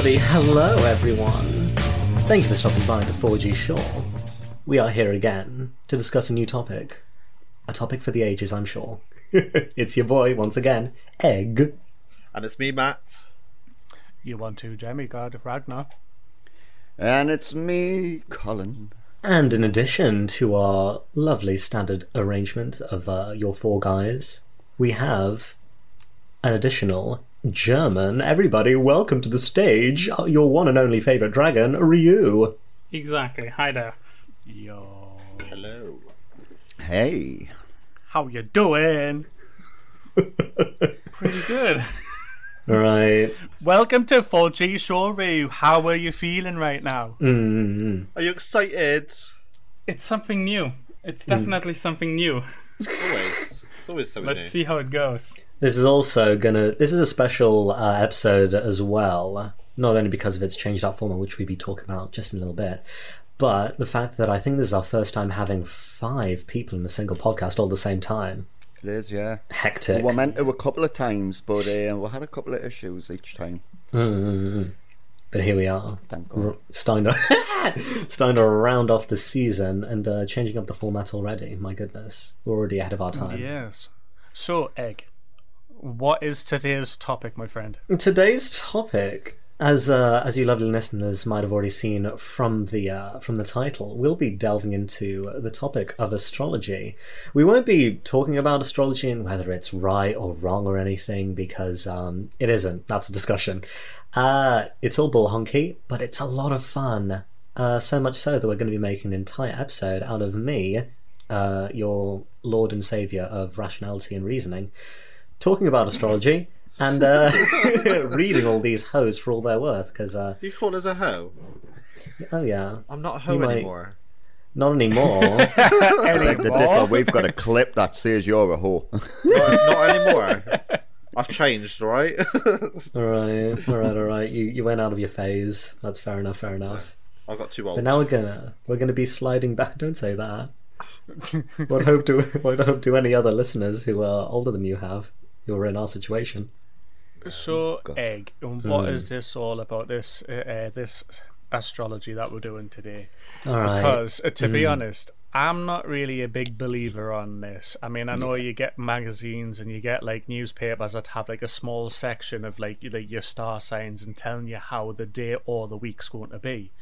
Howdy, hello everyone. Thank you for stopping by the 4G Show. We are here again to discuss a new topic. A topic for the ages, I'm sure. it's your boy, once again, Egg. And it's me, Matt. You want to, Jamie, God of Ragnar. And it's me, Colin. And in addition to our lovely standard arrangement of uh, your four guys, we have an additional German. Everybody, welcome to the stage. uh, Your one and only favorite dragon, Ryu. Exactly. Hi there. Yo. Hello. Hey. How you doing? Pretty good. Right. Welcome to 4G Show Ryu. How are you feeling right now? Mm. Are you excited? It's something new. It's definitely something new. Always. It's always something Let's new. see how it goes. This is also gonna. This is a special uh, episode as well. Not only because of its changed up format, which we'll be talking about just in a little bit, but the fact that I think this is our first time having five people in a single podcast all at the same time. It is, yeah. Hectic. We were meant to a couple of times, but uh, we had a couple of issues each time. Mm-mm-mm. But here we are. Thank R- God. starting to starting to round off the season and uh, changing up the format already. My goodness, we're already ahead of our time. Yes. So, Egg, what is today's topic, my friend? Today's topic, as uh, as you lovely listeners might have already seen from the uh, from the title, we'll be delving into the topic of astrology. We won't be talking about astrology and whether it's right or wrong or anything because um, it isn't. That's a discussion. Uh, it's all bull honky, but it's a lot of fun. Uh, so much so that we're going to be making an entire episode out of me, uh, your lord and savior of rationality and reasoning, talking about astrology and uh, reading all these hoes for all they're worth. Because, uh, You call us a hoe? oh yeah, I'm not a hoe You might- anymore. not anymore. I beg the differ. We've got a clip that says you're a hoe. Not, not anymore. I've changed, right? all right, all right, all right. You you went out of your phase. That's fair enough. Fair enough. I got too old. But now we're gonna we're gonna be sliding back. Don't say that. what hope do what hope do any other listeners who are older than you have who are in our situation? So, Egg, and what is this all about? This uh, uh, this astrology that we're doing today? All right. Because, uh, to be honest, I'm not really a big believer on this. I mean, I know you get magazines and you get like newspapers that have like a small section of like, you- like your star signs and telling you how the day or the week's going to be.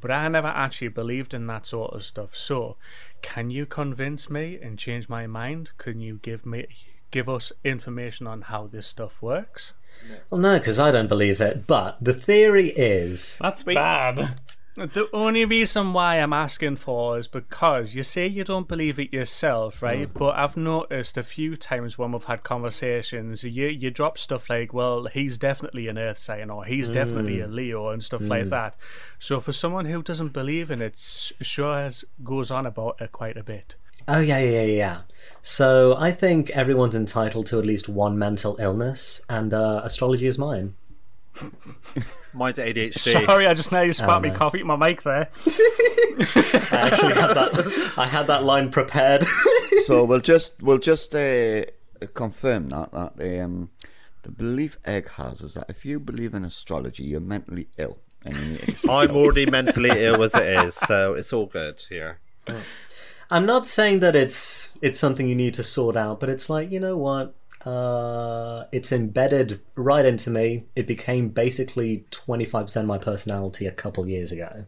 But I never actually believed in that sort of stuff. So, can you convince me and change my mind? Can you give me give us information on how this stuff works? Well, no, because I don't believe it. But the theory is That's bad. The only reason why I'm asking for is because you say you don't believe it yourself, right? Mm. But I've noticed a few times when we've had conversations, you you drop stuff like, "Well, he's definitely an Earth sign," or "He's definitely mm. a Leo," and stuff like mm. that. So for someone who doesn't believe in it, s- sure as goes on about it quite a bit. Oh yeah, yeah, yeah, yeah. So I think everyone's entitled to at least one mental illness, and uh, astrology is mine. Mine's ADHD. Sorry, I just now you spat Oh, me nice. coffee in my mic there. I actually had that. I had that line prepared. so we'll just we'll just uh, confirm that that um, the belief Egg has is that if you believe in astrology, you're mentally ill. And you need to I'm already mentally ill as it is, so it's all good here. I'm not saying that it's it's something you need to sort out, but it's like you know what. Uh, it's embedded right into me. It became basically 25% of my personality a couple years ago.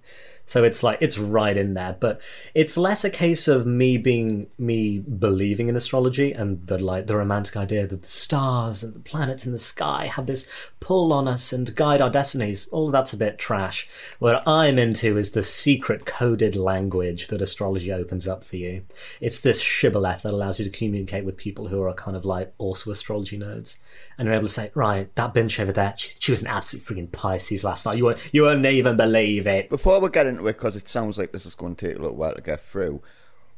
So it's like it's right in there, but it's less a case of me being me believing in astrology and the like the romantic idea that the stars and the planets in the sky have this pull on us and guide our destinies. All of that's a bit trash. What I'm into is the secret coded language that astrology opens up for you. It's this shibboleth that allows you to communicate with people who are kind of like also astrology nerds. And you're able to say, right, that bench over there, she, she was an absolute freaking Pisces last night. You won't, you won't even believe it. Before we get into it, because it sounds like this is going to take a little while to get through,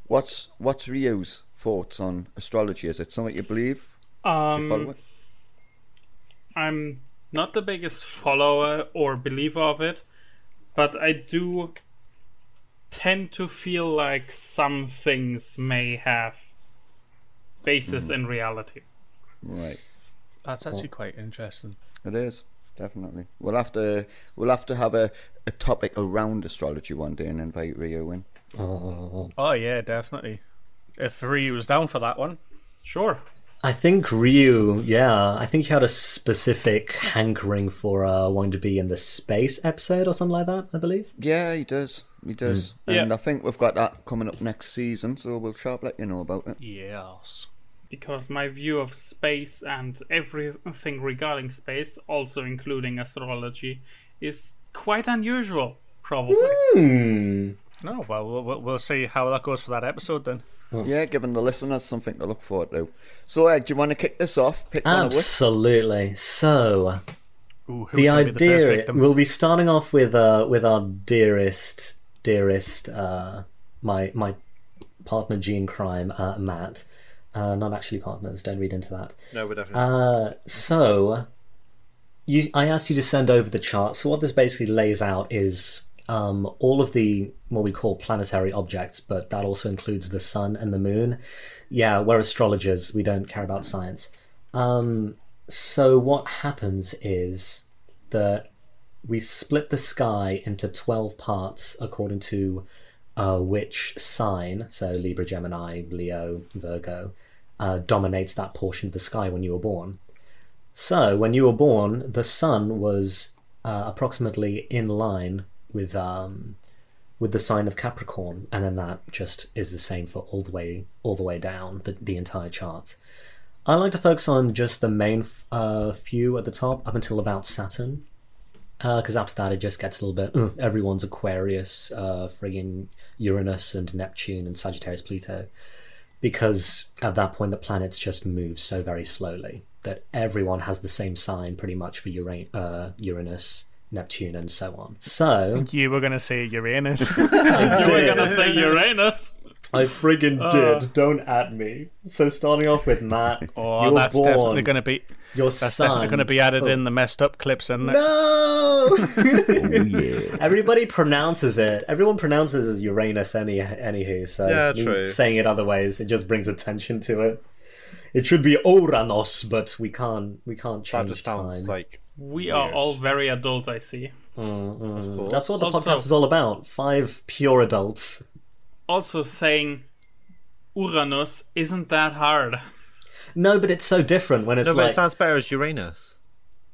what's what's Ryu's thoughts on astrology? Is it something you believe? Do you follow Um, it? I'm not the biggest follower or believer of it, but I do tend to feel like some things may have basis Mm-hmm. in reality. Right. That's actually quite interesting. It is definitely. We'll have to we'll have to have a, a topic around astrology one day and invite Ryu in. Oh yeah, definitely. If Ryu was down for that one, Sure. I think Ryu, yeah, I think he had a specific hankering for uh, wanting to be in the space episode or something like that. I believe. Yeah, he does. He does. Yeah. And I think we've got that coming up next season, so we'll sharp let you know about it. yes. Because my view of space and everything regarding space, also including astrology, is quite unusual, probably. Hmm. No, well, we'll- we'll we'll see how that goes for that episode then. Yeah, giving the listeners something to look forward to. So, Egg, do you want to kick this off? Pick one? Absolutely. So Ooh, the gonna be the idea victim? we'll be starting off with uh with our dearest dearest uh my my partner Gene crime uh, Matt uh not actually partners. Don't read into that. No, we're definitely. uh so you I asked you to send over the chart. So what this basically lays out is um all of the what we call planetary objects but that also includes the sun and the moon. Yeah we're astrologers. We don't care about science. Um so what happens is that we split the sky into 12 parts according to uh, which sign, so Libra, Gemini, Leo, Virgo, uh, dominates that portion of the sky when you were born. So when you were born, the sun was uh, approximately in line with um, with the sign of Capricorn, and then that just is the same for all the way all the way down the, the entire chart. I like to focus on just the main f- uh, few at the top up until about Saturn, because after that it just gets a little bit. "Ugh, everyone's Aquarius, uh, friggin' Uranus and Neptune and Sagittarius, Pluto, because at that point the planets just move so very slowly that everyone has the same sign pretty much for Ura- uh, Uranus, Neptune, and so on. So You were going to say Uranus. You were gonna say Uranus. I friggin' Uh. did. Don't at me. So starting off with Matt, Oh, you were that's born. definitely going to be Your that's son. definitely going to be added Oh. in the messed up clips, isn't it? No. Oh, yeah. Everybody pronounces it. Everyone pronounces it as Uranus any anywho. So Yeah, true. saying it other ways, it just brings attention to it. It should be Oranos, but we can't. We can't that change just sounds time. like. We are all very adult, I see. Mm, mm. That's what the Also- podcast is all about. Five pure adults. Also, saying Uranus isn't that hard. No, but it's so different when it's No, but like it sounds better as Uranus.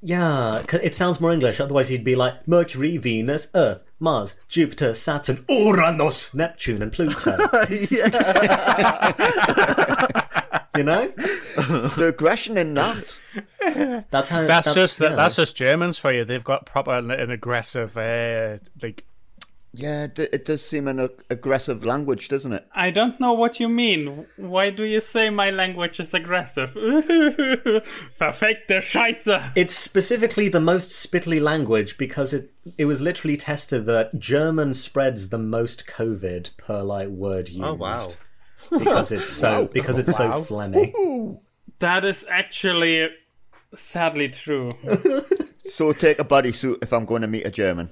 Yeah, it sounds more English. Otherwise, he'd be like Mercury, Venus, Earth, Mars, Jupiter, Saturn, Uranus, Neptune, and Pluto. you know, the aggression in that. that's how. That's just yeah. that's just Germans for you. They've got proper an, an aggressive uh, like Yeah, it, it does seem an aggressive language, doesn't it? I don't know what you mean. Why do you say my language is aggressive? Verfickte Scheiße! It's specifically the most spittly language because it it was literally tested that German spreads the most COVID per like word oh, used. Oh, wow. Because it's so because it's Wow. so phlegmy. That is actually sadly true. So take a bodysuit if I'm going to meet a German.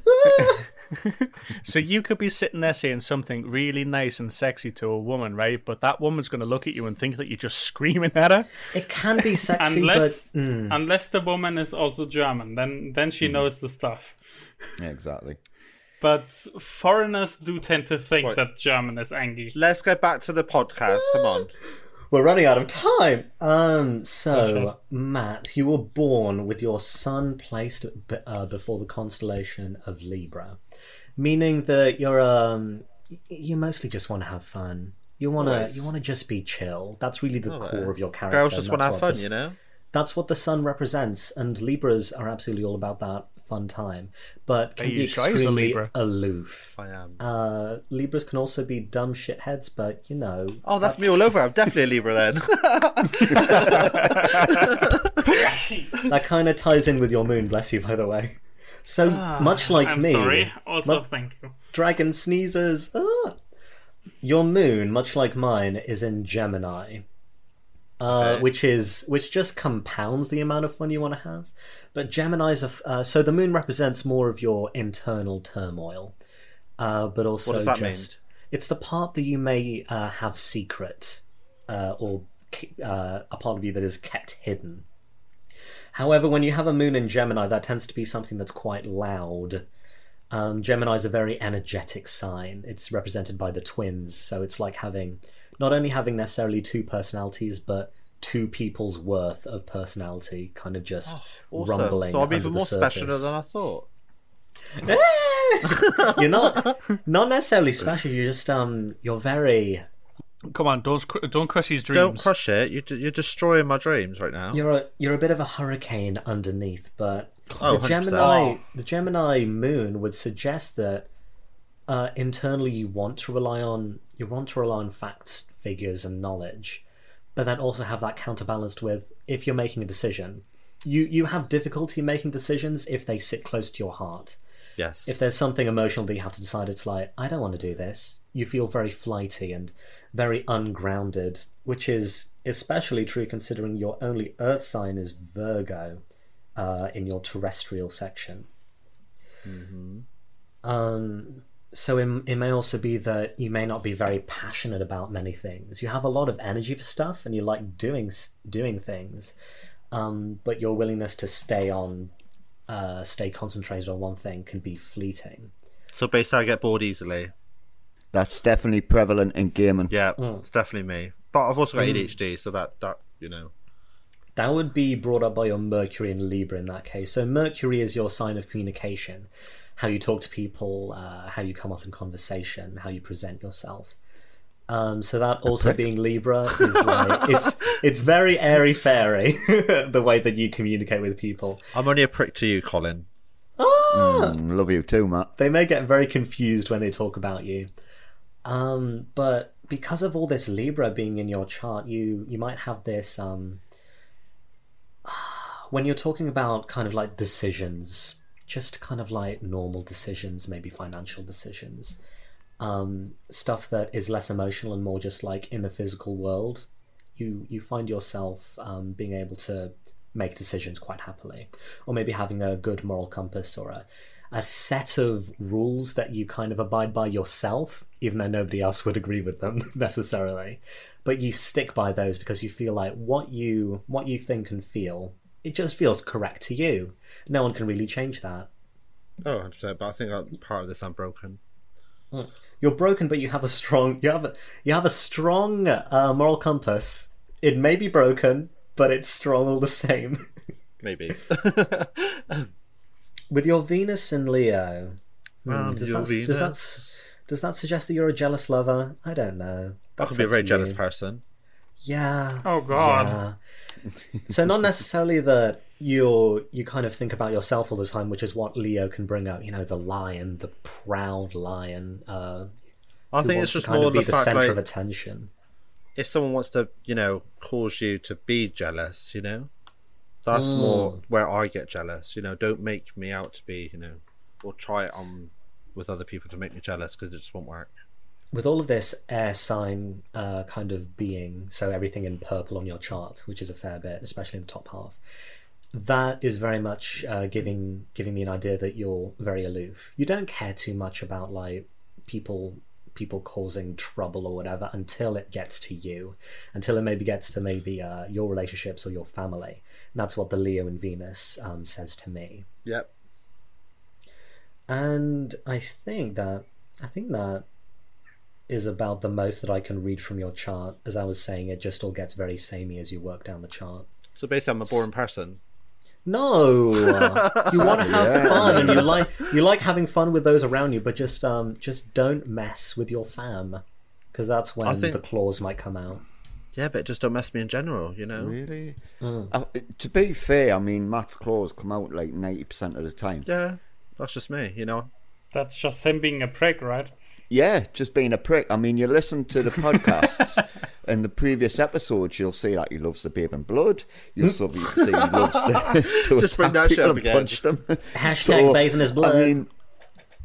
So you could be sitting there saying something really nice and sexy to a woman, right? But that woman's going to look at you and think that you're just screaming at her. It can be sexy, Unless but mm, unless the woman is also German, then then she knows the stuff. Yeah, exactly. But foreigners do tend to think Right. that German is angry. Let's go back to the podcast. Come on. We're running out of time. Um, so. Matt, you were born with your sun placed b- uh, before the constellation of Libra, meaning that you're um, you mostly just want to have fun. You want to Always. you want to just be chill. That's really the Oh, core of your character. Girls and just want to that's have what fun, the s- you know? That's what the sun represents, and Libras are absolutely all about that fun time, but can Are be sure he's a extremely Libra? aloof. I am. Uh, Libras can also be dumb shitheads, but you know. Oh, that's me all over. I'm definitely a Libra then. That kind of ties in with your moon, bless you, by the way. So, much like Ah, I'm me, sorry. Also, mu- thank you. dragon sneezes. Ah! Your moon, much like mine, is in Gemini, uh, Okay. which is which just compounds the amount of fun you want to have. But Gemini's a f- uh, so the moon represents more of your internal turmoil, uh, but also does that mean? just it's the part that you may uh, have secret uh, or uh, a part of you that is kept hidden. However, when you have a moon in Gemini, that tends to be something that's quite loud. Um, Gemini is a very energetic sign. It's represented by the twins, so it's like having not only having necessarily two personalities, but two people's worth of personality, kind of just Awesome. rumbling. So I'm under even the more special surface. than I thought. you're not not necessarily special. You're just um, you're very Come on, don't don't crush his dreams. Don't crush it. You're, you're destroying my dreams right now. You're a you're a bit of a hurricane underneath, but Oh, the 100%. Gemini the Gemini moon would suggest that uh, internally you want to rely on you want to rely on facts, figures, and knowledge, but then also have that counterbalanced with if you're making a decision, you you have difficulty making decisions if they sit close to your heart. Yes. If there's something emotional that you have to decide, it's like I don't want to do this. You feel very flighty and very ungrounded, which is especially true considering your only Earth sign is Virgo uh, in your terrestrial section. Hmm. Um, so it, it may also be that you may not be very passionate about many things. You have a lot of energy for stuff, and you like doing doing things, um, but your willingness to stay on, uh, stay concentrated on one thing can be fleeting. so basically, I get bored easily. That's definitely prevalent in gaming. Yeah, Mm. it's definitely me. But I've also got ADHD, so that that you know. That would be brought up by your Mercury and Libra in that case. So Mercury is your sign of communication, how you talk to people, uh, how you come off in conversation, how you present yourself. Um, so that also being Libra is like it's it's very airy fairy the way that you communicate with people. I'm only a prick to you, Colin. Ah! Mm, love you too, Matt. they may get very confused when they talk about you. Um, but because of all this Libra being in your chart, you you might have this um, when you're talking about kind of like decisions, just kind of like normal decisions, maybe financial decisions, um, stuff that is less emotional and more just like in the physical world. You you find yourself um, being able to make decisions quite happily, or maybe having a good moral compass or a a set of rules that you kind of abide by yourself, even though nobody else would agree with them necessarily. But you stick by those because you feel like what you what you think and feel, it just feels correct to you. No one can really change that. Oh, 100%, but I think I'm, part of this I'm broken. You're broken, but you have a strong you have a, you have a strong uh, moral compass. It may be broken, but it's strong all the same. Maybe. With your Venus and Leo, hmm, Um, does, your that, does that does that suggest that you're a jealous lover? I don't know. That could be a very jealous you. person. Yeah. Oh God. Yeah. So not necessarily that you're you kind of think about yourself all the time, which is what Leo can bring out. You know, the lion, the proud lion. Uh, I think it's just more of the the fact center like of attention. if someone wants to, you know, cause you to be jealous, you know, that's Mm. more where I get jealous. You know, don't make me out to be, you know, or try it on with other people to make me jealous because it just won't work. With all of this air sign uh, kind of being, so everything in purple on your chart, which is a fair bit, especially in the top half, that is very much uh, giving giving me an idea that you're very aloof. You don't care too much about like people people causing trouble or whatever until it gets to you, until it maybe gets to maybe uh, your relationships or your family. And that's what the Leo and Venus um, says to me. Yep. And I think that I think that is about the most that I can read from your chart. As I was saying, it just all gets very samey as you work down the chart. So basically, I'm a boring person. No, you want to have Yeah. fun, and you like you like having fun with those around you, but just um just don't mess with your fam, because that's when I think- the claws might come out. Yeah, but just don't mess me in general, you know. Really? Mm. Uh, to be fair, I mean, Matt's claws come out like 90% of the time. Yeah, that's just me, you know. That's just him being a prick, right? Yeah, just being a prick. I mean, you listen to the podcasts and the previous episodes, you'll see that he loves the babe and blood. You'll see see he loves to, to Just bring that shit up again. punch them. Hashtag bathe in his blood. I mean,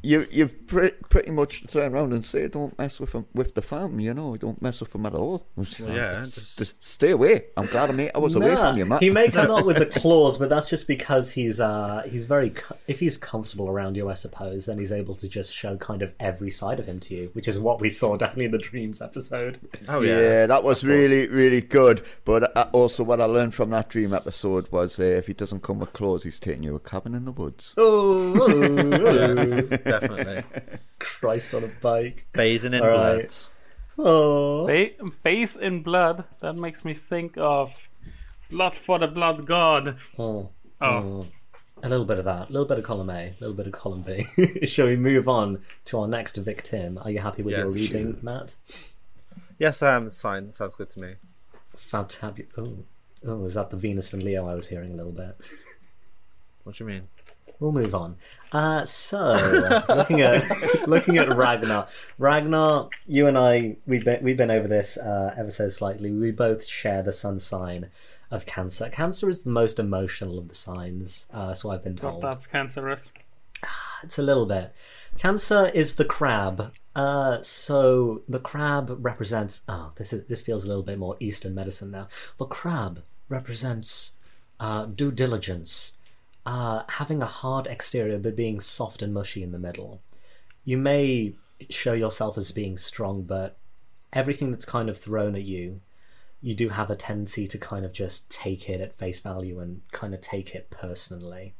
you you've pre- pretty much turned around and say don't mess with 'em- with the fam. You know, don't mess with them at all. yeah, just, just- stay away. I'm glad I made I was away from you, Matt. He may come up with the claws, but that's just because he's uh he's very if he's comfortable around you, I suppose, then he's able to just show kind of every side of him to you, which is what we saw definitely in the dreams episode. Oh yeah. yeah. that was really, really good. But uh, also, what I learned from that dream episode was uh, if he doesn't come with claws, he's taking you a cabin in the woods. Oh, Yes, definitely. Christ on a bike. Bathing in blood. bloods. Oh, Ba- bathe in blood. That makes me think of blood for the blood god. Hmm. oh. Oh, A little bit of that, a little bit of column A, a little bit of column B. Shall we move on to our next victim? Are you happy with your Yes. reading, Matt? Yes, I am. it's fine. It Sounds good to me. Fantabulous. Oh, oh, is that the Venus and Leo I was hearing a little bit? What do you mean? We'll move on. Uh, so, looking at looking at Ragnar, Ragnar, you and I, we've been we've been over this uh, ever so slightly. We both share the sun sign of Cancer. Cancer is the most emotional of the signs, uh, so I've been told. that's cancerous. It's a little bit. Cancer is the crab. Uh, so the crab represents. Oh, this is this feels a little bit more Eastern medicine now. The crab represents uh, due diligence, uh, having a hard exterior but being soft and mushy in the middle. You may show yourself as being strong, but everything that's kind of thrown at you, you do have a tendency to kind of just take it at face value and kind of take it personally.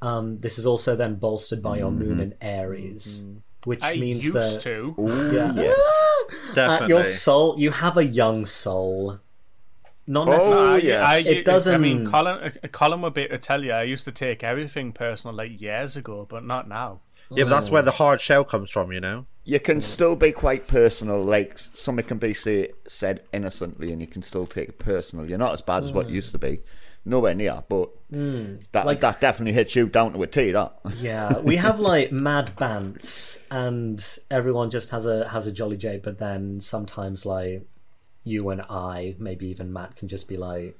Um, this is also then bolstered by your moon in Aries, which I means used that to. yeah, yes. uh, Definitely. your soul, you have a young soul. Not Oh, necessarily. yeah. I, It I doesn't- I mean, Colin, uh, Colin would be able to tell you. I used to take everything personal like years ago, but not now. yeah, but that's where the hard shell comes from, you know. You can still be quite personal, like s- something can be say, said innocently, and you can still take it personal. You're not as bad as what you used to be, nowhere near, but that Like- that definitely hits you down to a T. That Yeah, we have like mad bants, and everyone just has a has a jolly J. But then sometimes like you and I, maybe even Matt, can just be like,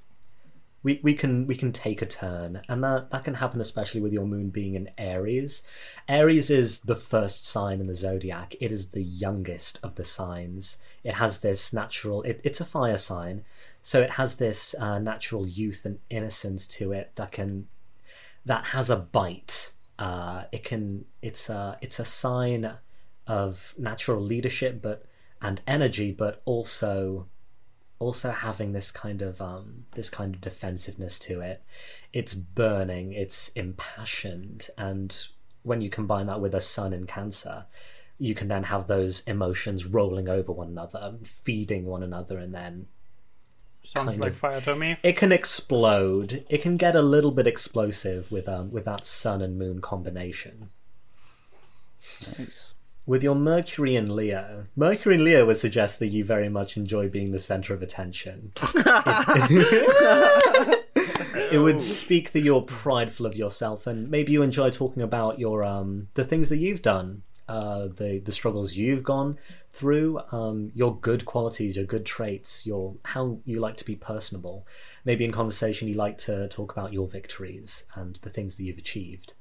we we can we can take a turn, and that that can happen especially with your moon being in Aries. Aries is the first sign in the zodiac. It is the youngest of the signs. It has this natural. It, it's a fire sign, so it has this uh, natural youth and innocence to it that can that has a bite. Uh, it can. It's a. It's a sign of natural leadership, but and energy, but also also having this kind of um this kind of defensiveness to it. It's burning. It's impassioned, and when you combine that with a sun in Cancer, you can then have those emotions rolling over one another, feeding one another, and then Sounds Kind like of. fire to me. it can explode. It can get a little bit explosive with um with that sun and moon combination. With your Mercury and Leo, Mercury and Leo would suggest that you very much enjoy being the center of attention. it would speak that you're prideful of yourself, and maybe you enjoy talking about your um the things that you've done, uh, the the struggles you've gone through, um, your good qualities, your good traits, your how you like to be personable. Maybe in conversation you like to talk about your victories and the things that you've achieved.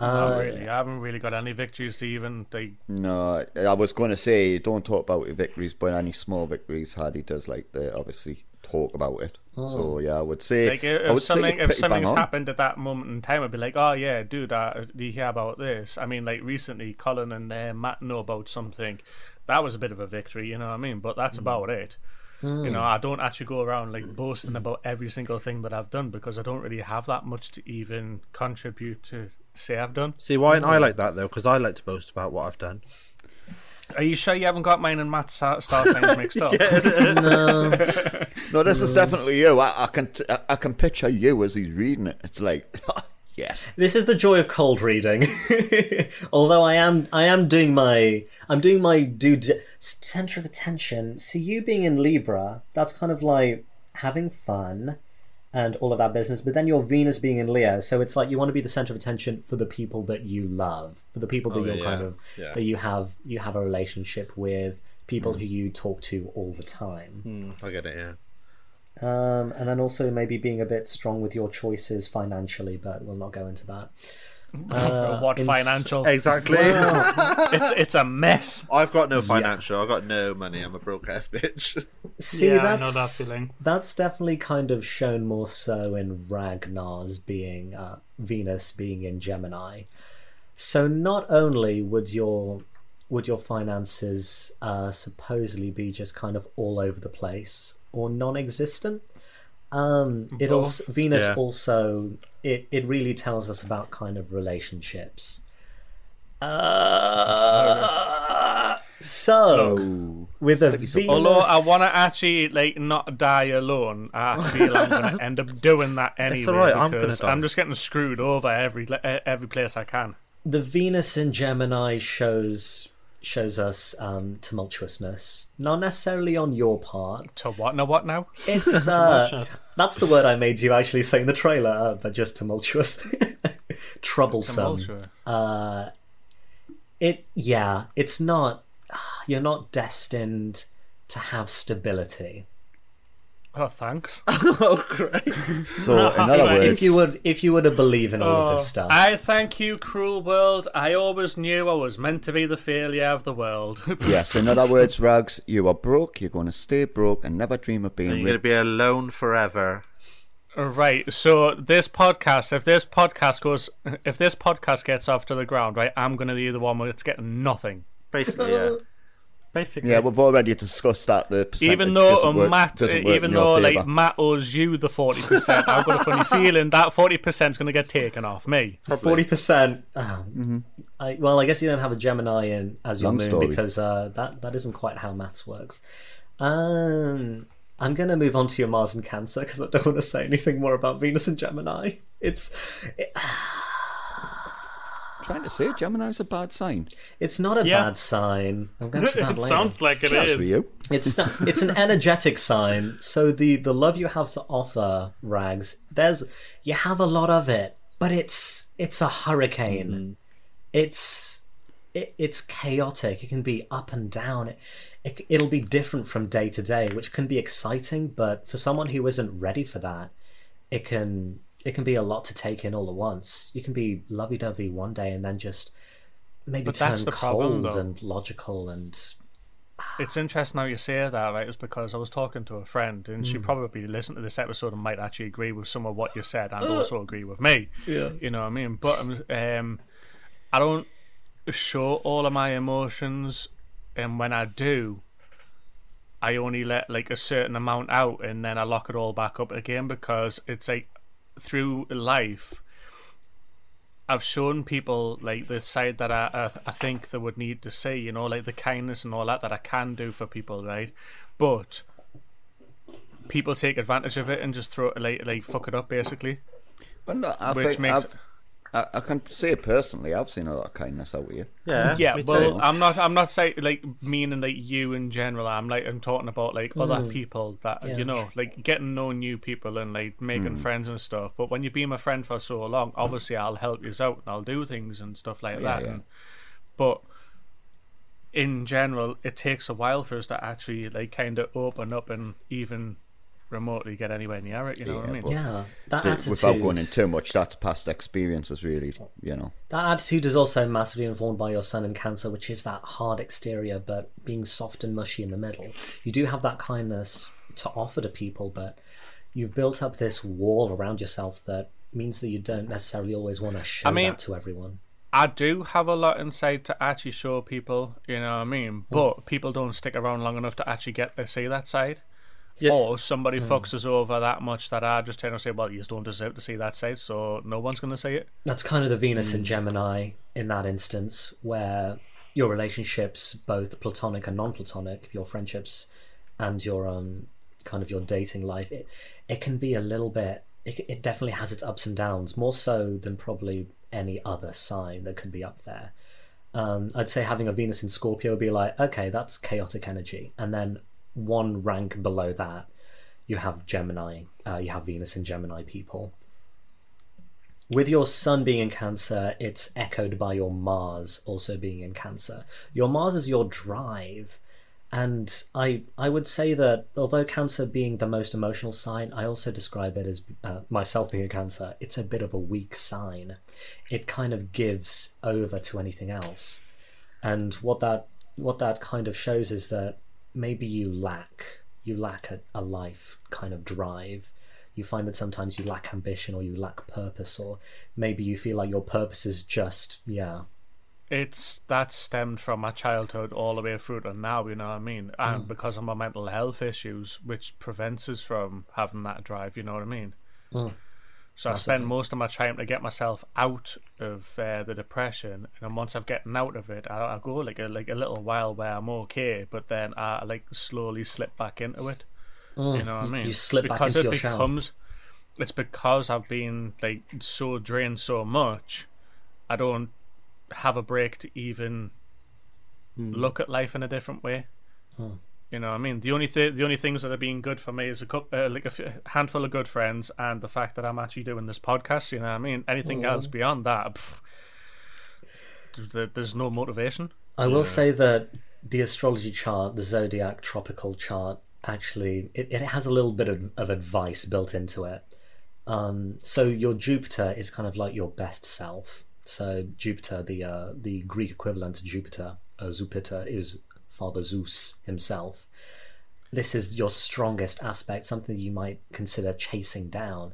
Not Uh, really. I haven't really got any victories to even. Like, no, I was going to say don't talk about your victories, but any small victories, Hardy does like to obviously talk about it. So yeah, I would say like I if would say something you're if pretty bang something's happened at that moment in time, I'd be like, oh yeah, dude, uh, do you hear about this? I mean, like recently, Colin and uh, Matt know about something. That was a bit of a victory, you know what I mean? But that's about it. You know, I don't actually go around like boasting about every single thing that I've done because I don't really have that much to even contribute to say I've done. See, why aren't I like that though? Because I like to boast about what I've done. Are you sure you haven't got mine and Matt's star star signs mixed up? No, no, this is definitely you. I, I can t- I- I can picture you as he's reading it. It's like oh, yes. This is the joy of cold reading. Although I am, I am doing my, I'm doing my due di- center of attention. So you being in Libra, that's kind of like having fun and all of that business. But then your Venus being in Leo, so it's like you want to be the center of attention for the people that you love, for the people that Oh, you're yeah, kind of yeah. that you have you have a relationship with, people who you talk to all the time. Hmm, I get it. Yeah. Um, and then also maybe being a bit strong with your choices financially, but we'll not go into that. Uh, what in financial? Exactly. it's it's a mess. I've got no financial. I've got no money. I'm a broke ass bitch. See, Yeah, I that's, know that feeling. That's definitely kind of shown more so in Ragnar's being uh, Venus being in Gemini. So not only would your would your finances uh, supposedly be just kind of all over the place or non-existent, um, it also Venus Yeah. also it, it really tells us about kind of relationships. Uh, so with a Venus, Although I want to actually like not die alone, I feel I'm going to end up doing that anyway. alright, I'm gonna die. I'm just getting screwed over every every place I can. the Venus in Gemini shows shows us um, tumultuousness, not necessarily on your part. To what? No, what now? It's uh, that's the word I made you actually say in the trailer, uh, but just tumultuous, troublesome. Tumultuous. Uh, it yeah, it's not. You're not destined to have stability. Oh, thanks. oh, great. So, in other words, If you would, if you were to believe in all of this Oh, stuff, I thank you, cruel world. I always knew I was meant to be the failure of the world. yes, in other words, Rags, you are broke. You're going to stay broke and never dream of being You're going to be alone forever. right. So this podcast, if this podcast goes, if this podcast gets off to the ground, right, I'm going to be the one that's getting nothing. Basically, yeah. Basically, Yeah, we've already discussed that. The percentage even though doesn't uh, work, Matt, doesn't work even in your though favour. like Matt owes you the forty percent, I've got a funny feeling that forty percent is going to get taken off me. forty percent. I, well, I guess you don't have a Gemini in as your Long moon story. because uh, that that isn't quite how maths works. Um, I'm going to move on to your Mars and Cancer because I don't want to say anything more about Venus and Gemini. It's it, trying to say Gemini's a bad sign. it's not a Yeah. bad sign. I'm going to that it later. sounds like it Cheers is. for you. It's not, it's an energetic sign. So the the love you have to offer, Rags, there's you have a lot of it, but it's it's a hurricane. Mm-hmm. It's it, it's chaotic. It can be up and down. It, it it'll be different from day to day, which can be exciting. But for someone who isn't ready for that, it can it can be a lot to take in all at once. You can be lovey dovey one day and then just maybe But turn the problem, cold and logical and It's interesting how you say that, right? It's because I was talking to a friend, and she probably listened to this episode and might actually agree with some of what you said, and also agree with me. Yeah. you know what I mean. But um, um, I don't show all of my emotions, and when I do, I only let like a certain amount out, and then I lock it all back up again because it's like through life. I've shown people like the side that I, I I think they would need to see, you know, like the kindness and all that that I can do for people, right? But people take advantage of it and just throw it like like fuck it up basically. But no, I Which think makes- I've, I, I can say it personally, I've seen a lot of kindness out here. Yeah, Yeah, well, too. I'm not. I'm not saying like meaning like you in general. I'm like I'm talking about like other mm. people that Yeah. you know, like getting know new people and like making mm. friends and stuff. But when you've been my friend for so long, obviously I'll help you out and I'll do things and stuff like Yeah, that. yeah. And, but in general, it takes a while for us to actually like kind of open up and even remotely get anywhere near it. You know what I mean? yeah, that D- attitude. Without going into too much, that's past experiences, really. You know. That attitude is also massively informed by your sun in Cancer, which is that hard exterior but being soft and mushy in the middle. You do have that kindness to offer to people, but you've built up this wall around yourself that means that you don't necessarily always want to show I mean- that to everyone. I do have a lot inside to actually show people, you know what I mean? But people don't stick around long enough to actually get to see that side. Yeah. Or somebody fucks us over that much that I just turn and say, well, you just don't deserve to see that side, so no one's going to see it. That's kind of the Venus in Gemini in that instance, where your relationships, both platonic and non-platonic, your friendships, and your um kind of your dating life, it it can be a little bit. It, it definitely has its ups and downs, more so than probably any other sign that could be up there. Um, I'd say having a Venus in Scorpio would be like, okay, that's chaotic energy, and then one rank below that, you have Gemini. Uh, you have Venus in Gemini people with your sun being in cancer it's echoed by your mars also being in cancer your mars is your drive And I I would say that although Cancer being the most emotional sign, I also describe it as uh, myself being a Cancer. It's a bit of a weak sign. It kind of gives over to anything else, and what that what that kind of shows is that maybe you lack you lack a, a life kind of drive. You find that sometimes you lack ambition or you lack purpose, or maybe you feel like your purpose is just yeah it's that stemmed from my childhood all the way through to now, you know what I mean? And because of my mental health issues, which prevents us from having that drive, you know what I mean? Mm. So I spend most of my time to get myself out of uh, the depression, and then once I've gotten out of it, I, I go like a like a little while where I'm okay, but then I like slowly slip back into it. You mm, know what I mean? you slip back into it your shell. It's because I've been like so drained so much, I don't have a break to even mm. look at life in a different way. Hmm. You know, what I mean, the only th- the only things that have been good for me is a couple, uh, like a f- handful of good friends, and the fact that I'm actually doing this podcast. You know, what I mean, anything else beyond that, pff, th- there's no motivation. I will say that the astrology chart, the zodiac tropical chart, actually it, it has a little bit of, of advice built into it. Um, so your Jupiter is kind of like your best self. So Jupiter, the uh, the Greek equivalent to Jupiter, uh, Jupiter is Father Zeus himself. This is your strongest aspect, something you might consider chasing down.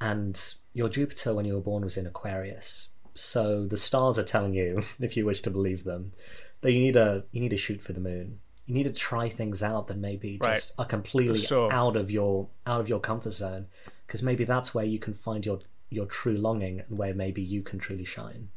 And your Jupiter, when you were born, was in Aquarius. So the stars are telling you, if you wish to believe them, that you need to you need to shoot for the moon. You need to try things out that maybe Right. just are completely So- out of your out of your comfort zone, because maybe that's where you can find your your true longing and where maybe you can truly shine.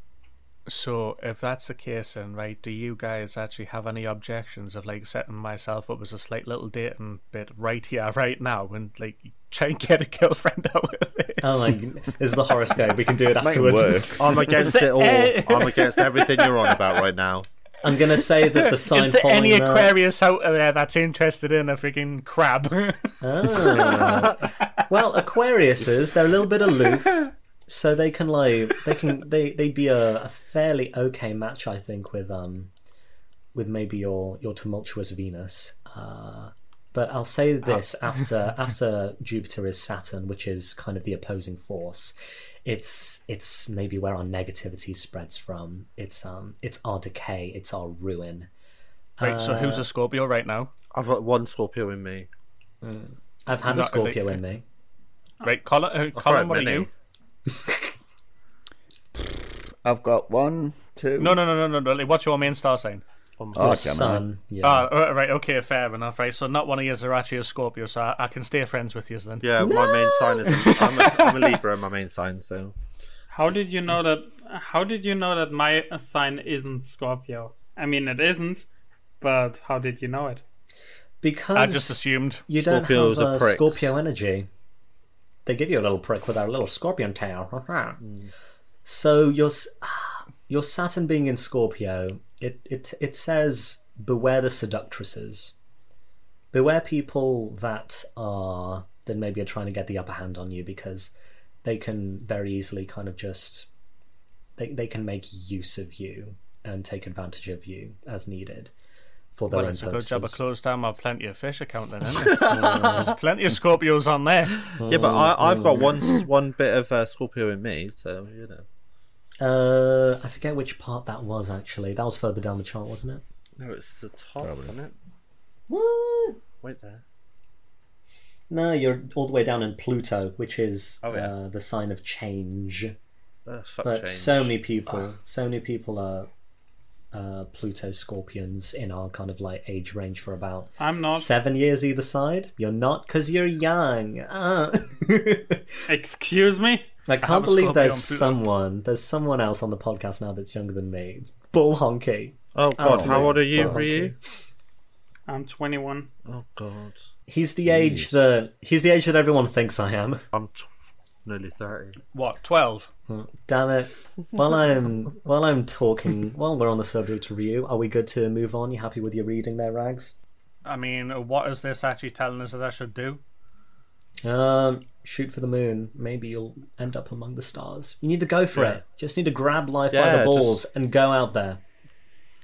So, if that's the case, then right, do you guys actually have any objections of like setting myself up as a slight little dating bit right here, right now, and like try and get a girlfriend out of it? Oh my! goodness. this is the horoscope. We can do it afterwards. work. I'm against it all. I'm against everything you're on about right now. I'm gonna say that the sign Is there following any that- Aquarius out there that's interested in a freaking crab? Ah. well, Aquariuses, they're a little bit aloof, so they can like they can they they'd be a, a fairly okay match, I think, with um with maybe your your tumultuous Venus. Uh, but I'll say this after after Jupiter is Saturn, which is kind of the opposing force. It's it's maybe where our negativity spreads from. It's um it's our decay. It's our ruin. right, so who's Uh, a Scorpio right now? I've got one Scorpio in me. I've had a Scorpio like- in me. Right, Colin, uh, Colin what are you? I've got one, two. No, no, no, no, no, no. What's your main star sign? Oh, Your Gemini. sun. Yeah. Ah, right, okay, fair enough, right. So not one of yours are actually a Scorpio, so I, I can stay friends with you then. Yeah, my main sign is I'm a, I'm a Libra. My main sign, so How did you know that? How did you know that my sign isn't Scorpio? I mean, it isn't, but how did you know it? because I just assumed. you don't Scorpios have are uh. Scorpio energy. They give you a little prick with their little scorpion tail. Hmm. So your your Saturn being in Scorpio, it it it says beware the seductresses. Beware people that are that maybe are trying to get the upper hand on you because they can very easily kind of just they they can make use of you and take advantage of you as needed for their Well, own it's a good job I closed down my Plenty of Fish account then, isn't it? There's plenty of Scorpios on there. yeah. But I, I've got one one bit of uh, Scorpio in me, so you know. Uh, I forget which part that was actually. That was further down the chart, wasn't it? No, it's the top, isn't it? What? Wait there. No, you're all the way down in Pluto, which is Oh, yeah. uh, the sign of change. Uh, fuck But change. so many people, so many people are uh, Pluto Scorpions in our kind of like age range for about I'm not. seven years either side. You're not because you're young. Ah. Excuse me. I can't a believe there's someone, there's someone else on the podcast now that's younger than me. It's bull honky. Oh God, Absolute how old are you, bull Ryu? I'm 21. Oh God, He's the age that he's the age that everyone thinks I am. I'm t- nearly thirty. What, 12? Damn it! While I'm while I'm talking, while we're on the subject of Ryu, are we good to move on? You happy with your reading there, Rags? I mean, what is this actually telling us that I should do? Um, shoot for the moon. Maybe you'll end up among the stars. You need to go for Yeah. it. Just need to grab life by the balls just- and go out there.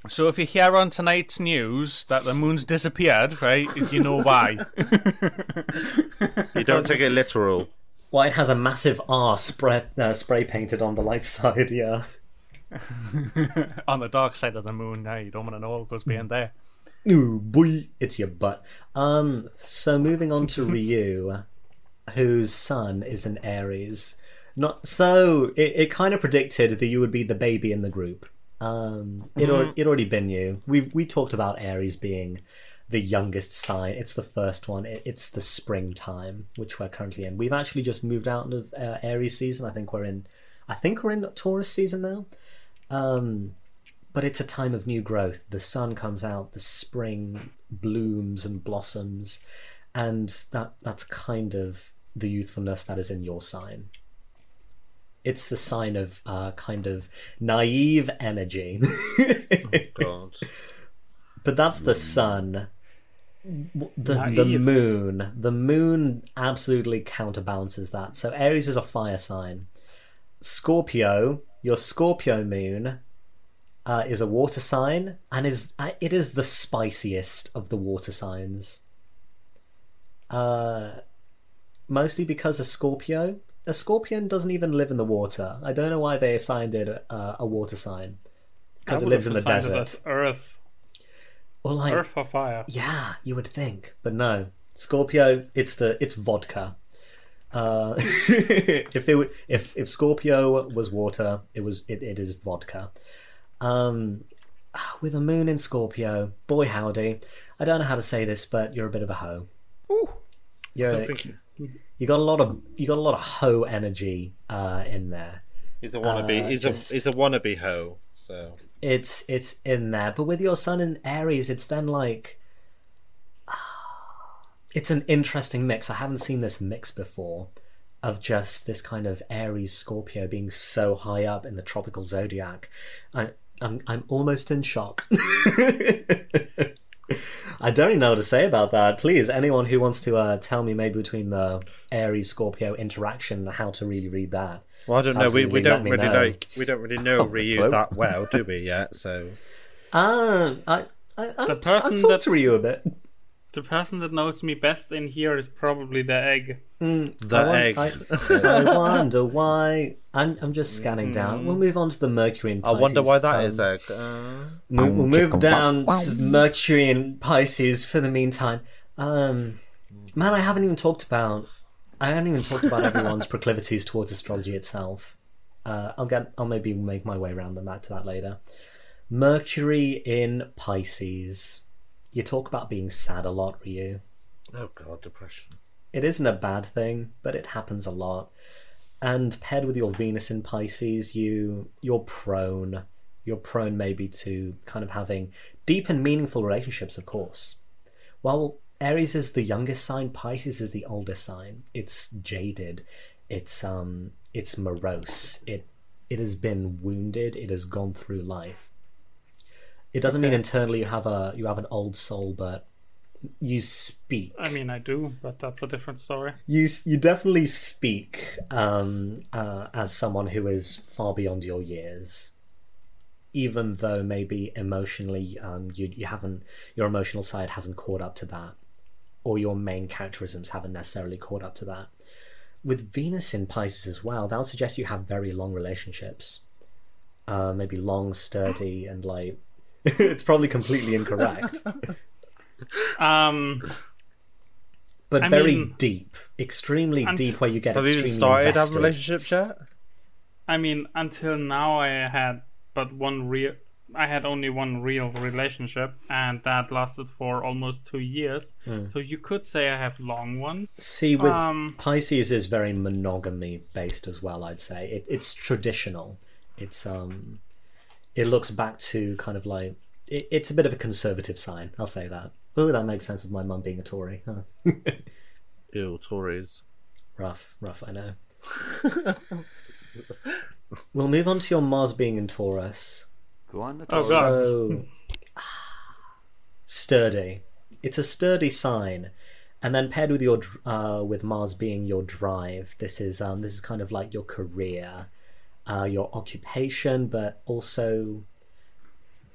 So if you hear on tonight's news that the moon's disappeared, right, you know why. You don't take it literal. Why it has a massive R spray uh, spray painted on the light side? Yeah. on the dark side of the moon, now you don't want to know what goes behind there. Ooh, boy, it's your butt. Um, so moving on to Ryu, whose son is an Aries. Not so. It, it kind of predicted that you would be the baby in the group. Um, it al- it already been you. We we talked about Aries being the youngest sign. It's the first one. It, it's the springtime, which we're currently in. We've actually just moved out of uh, Aries season. I think we're in. I think we're in Taurus season now. Um, but it's a time of new growth. The sun comes out, the spring blooms and blossoms, and that that's kind of the youthfulness that is in your sign. It's the sign of uh, kind of naive energy, God. but that's the sun. W- The the moon, the moon absolutely counterbalances that. So Aries is a fire sign. Scorpio, your Scorpio moon, uh, is a water sign and is uh, it is the spiciest of the water signs. Uh, mostly because a Scorpio, a Scorpion doesn't even live in the water. I don't know why they assigned it uh, a water sign because it lives in the desert. Earth, Or like, Earth or fire. yeah, you would think, but no. Scorpio, it's the it's vodka. Uh, if it w- if if Scorpio was water, it was it, it is vodka. Um, with a moon in Scorpio, boy howdy. I don't know how to say this, but you're a bit of a hoe. Ooh. You're I think you got a lot of you got a lot of hoe energy uh, in there. he's a wannabe. Uh, he's just- a he's a wannabe hoe. So it's it's in there but with your sun in aries it's then like it's an interesting mix i haven't seen this mix before of just this kind of aries scorpio being so high up in the tropical zodiac I, I'm, I'm almost in shock i don't even know what to say about that please anyone who wants to uh, tell me maybe between the aries scorpio interaction how to really read that well, I don't know. We, we don't really know. like we don't really know Ryu that well, do we? Yet, so um, I, I, I, The person I've talked that- to you a bit The person that knows me best in here is probably the egg. the I won- egg. I, I wonder why. I'm, I'm just scanning down. We'll move on to the Mercury and I Pisces. wonder why that um, is egg. Uh, mo- we'll Um, move down wow, to. Mercury and Pisces for the meantime. Um, man, I haven't even talked about. I haven't even talked about everyone's proclivities towards astrology itself. Uh, I'll get. I'll maybe make my way around them back to that later. Mercury in Pisces. You talk about being sad a lot, Ryu. oh God, depression. it isn't a bad thing, but it happens a lot. And paired with your Venus in Pisces, you you're prone. You're prone maybe to kind of having deep and meaningful relationships, of course. While Aries is the youngest sign, Pisces is the oldest sign. It's jaded. It's um it's morose. It it has been wounded, it has gone through life. It doesn't mean internally you have a you have an old soul, but you speak I mean, I do, but that's a different story. you you definitely speak um, uh, as someone who is far beyond your years, even though maybe emotionally um, you you haven't your emotional side hasn't caught up to that, or your main characterisms haven't necessarily caught up to that. With Venus in Pisces as well, that would suggest you have very long relationships, uh, maybe long, sturdy, and like. it's probably completely incorrect, Um, but I very mean- deep, extremely I'm- deep, where you get Have you extremely even started having invested. relationships yet? I mean, until now, I had but one real. I had only one real relationship, and that lasted for almost two years. So you could say I have long ones. See, with Um, Pisces is very monogamy based as well. I'd say it, it's traditional. It's um, it looks back to kind of like it, it's a bit of a conservative sign. I'll say that. Oh, that makes sense with my mum being a Tory. Huh. Ew, Tories. rough, rough. I know. we'll move on to your Mars being in Taurus. Go on. Oh, Taurus. God. So sturdy. It's a sturdy sign, and then paired with your uh, with Mars being your drive. This is um this is kind of like your career, uh, your occupation, but also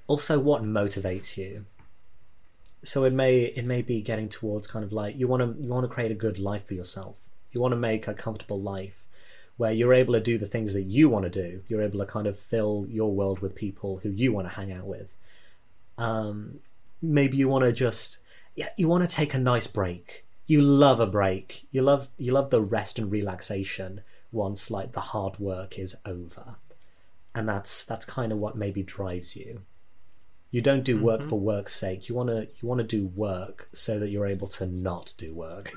also what motivates you. So it may it may be getting towards kind of like you want to you want to create a good life for yourself. You want to make a comfortable life where you're able to do the things that you want to do. You're able to kind of fill your world with people who you want to hang out with. Um, maybe you want to just yeah you want to take a nice break. You love a break. You love you love the rest and relaxation once like the hard work is over. And that's that's kind of what maybe drives you. You don't do work for work's sake. You want to you want to do work so that you're able to not do work.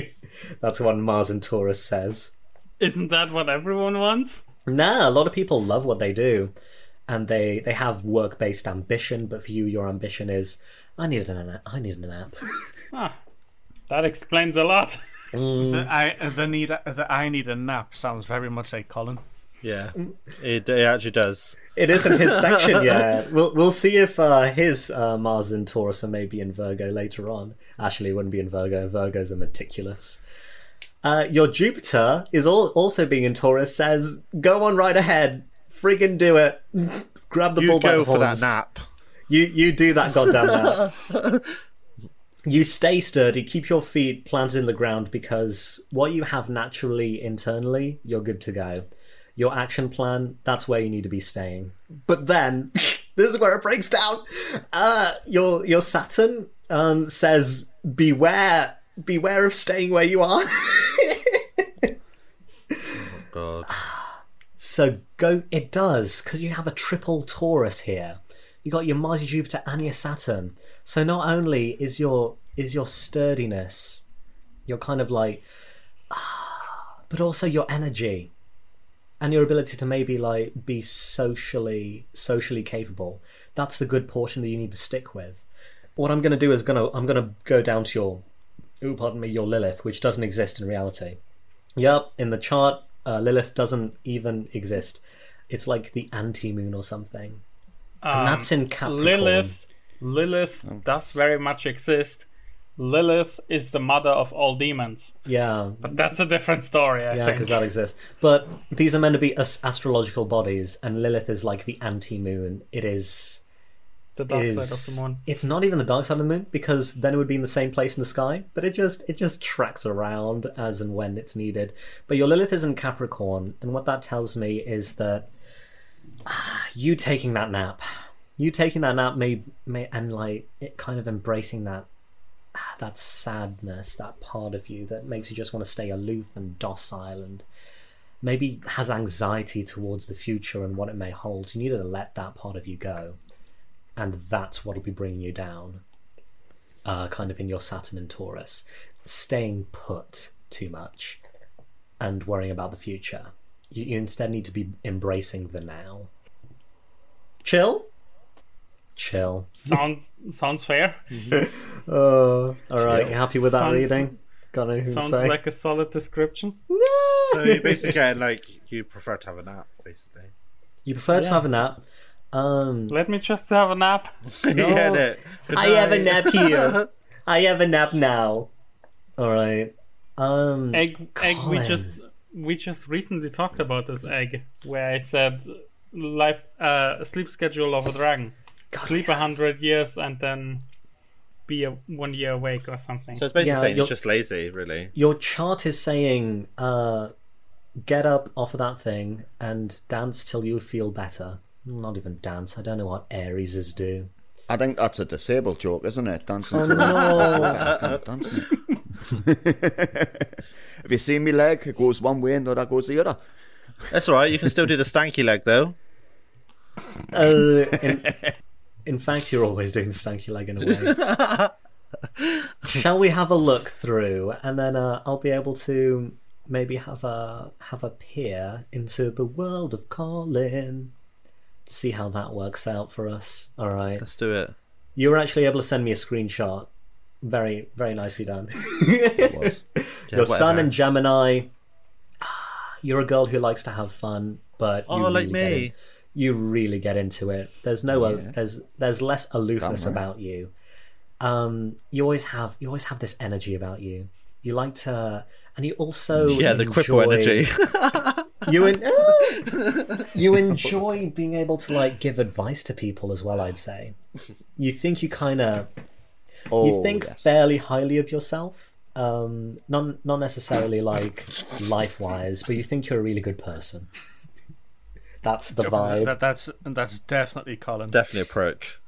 That's what mars and taurus says. Isn't that what everyone wants? nah a lot of people love what they do. And they they have work based ambition but for you your ambition is i need an i need a nap Ah, that explains a lot. The, I, the need, the I need a nap sounds very much like Colin. Yeah, it, it actually does. It isn't his section yet. We'll we'll see if uh, his uh, Mars and Taurus are maybe in Virgo later on. Actually, it wouldn't be in Virgo. Virgos are meticulous. Uh, your Jupiter is all, also being in Taurus. Says, "Go on right ahead, friggin' do it. Grab the You bull by go the for that horns. nap. You you do that goddamn nap. you stay sturdy, keep your feet planted in the ground because what you have naturally internally, you're good to go. Your action plan, that's where you need to be staying. But then this is where it breaks down. Uh your your Saturn um says beware beware of staying where you are. God. So go. It does because you have a triple Taurus here. You got your Mars, Jupiter, and your Saturn. So not only is your is your sturdiness, your kind of like, ah, but also your energy, and your ability to maybe like be socially socially capable. That's the good portion that you need to stick with. What I'm going to do is gonna I'm going to go down to your, oh pardon me, your Lilith, which doesn't exist in reality. Yep, in the chart, uh, Lilith doesn't even exist. It's like the anti moon or something. And Um, that's in Capricorn. Lilith, Lilith does very much exist. Lilith is the mother of all demons, Yeah, but that's a different story. I yeah, think. because that exists. But these are meant to be as- astrological bodies, and Lilith is like the anti moon. It is. the It dark is. side of the moon. It's not even the dark side of the moon because then it would be in the same place in the sky. But it just it just tracks around as and when it's needed. But your Lilith is in Capricorn, and what that tells me is that ah, you taking that nap, you taking that nap, may may and like it kind of embracing that that sadness, that part of you that makes you just want to stay aloof and docile and maybe has anxiety towards the future and what it may hold. You need to let that part of you go and that's what'll be bringing you down. Uh, kind of in your Saturn and Taurus, staying put too much and worrying about the future. You, you instead need to be embracing the now. Chill. Chill. Sounds sounds fair. Uh, all right. You happy with that Sounds- reading? Got anything to Sounds say? like a solid description. So you basically getting like you prefer to have a nap, basically. You prefer to have a nap. Um, Let me just have a nap. yeah, no. I have a nap here. I have a nap now. All right. Um, Egg, egg. We just we just recently talked about this egg, where I said life uh, sleep schedule of a dragon. Sleep a hundred years and then be a one year awake or something. So it's basically Yeah, saying you're- it's just lazy, really. your chart is saying uh, get up off of that thing and dance till you feel better. Not even dance. I don't know what Aries do. I think that's a disabled joke, isn't it? Dancing Oh no! I can't dance, mate. Have you seen me leg? It goes one way and the other goes the other. That's all right. You can still do the stanky leg though. uh, in, in fact, you're always doing the stanky leg in a way. Shall we have a look through, and then uh, I'll be able to maybe have a have a peer into the world of Colin. See how that works out for us. All right. Let's do it. You were actually able to send me a screenshot. Very, very nicely done. Yeah, Your sun and Gemini. ah, You're a girl who likes to have fun, but you Oh, like really me. You really get into it. There's no, Yeah. there's there's less aloofness right. about you. Um, you always have you always have this energy about you. You like to, and you also Yeah, the cripple energy. you en- Ah! you enjoy being able to like give advice to people as well. I'd say you think you kind of Oh, you think yes. fairly highly of yourself. Um, not not necessarily like life wise, but you think you're a really good person. That's the vibe. That, that's that's definitely Colin. Definitely a prick.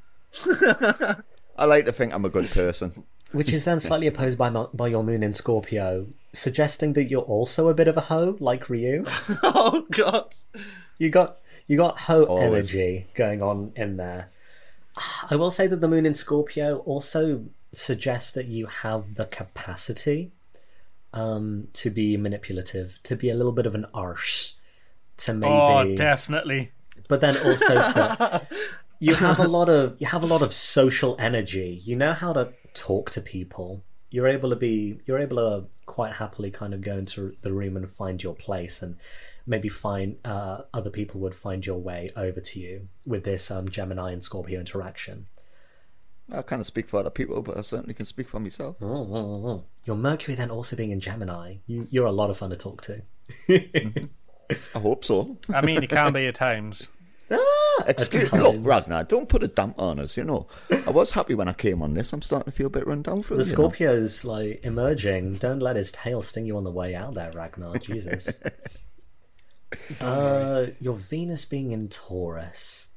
I like to think I'm a good person. Which is then slightly opposed by my, by your moon in Scorpio, suggesting that you're also a bit of a hoe, like Ryu. Oh god. You got you got hoe Always. energy going on in there. I will say that the moon in Scorpio also suggests that you have the capacity um, to be manipulative, to be a little bit of an arse, to maybe Oh, definitely. but then also to you have a lot of you have a lot of social energy. You know how to talk to people. You're able to be you're able to quite happily kind of go into the room and find your place and maybe find uh, other people would find your way over to you with this um, gemini and scorpio interaction. I kind of speak for other people, but I certainly can speak for myself. your mercury then also being in gemini you, you're a lot of fun to talk to I hope so. I mean, it can be at times. Ah, excuse me. look, Ragnar, don't put a damp on us. You know, I was happy when I came on this. I'm starting to feel a bit run down for the you know. scorpio's like emerging don't let his tail sting you on the way out there ragnar jesus uh your venus being in taurus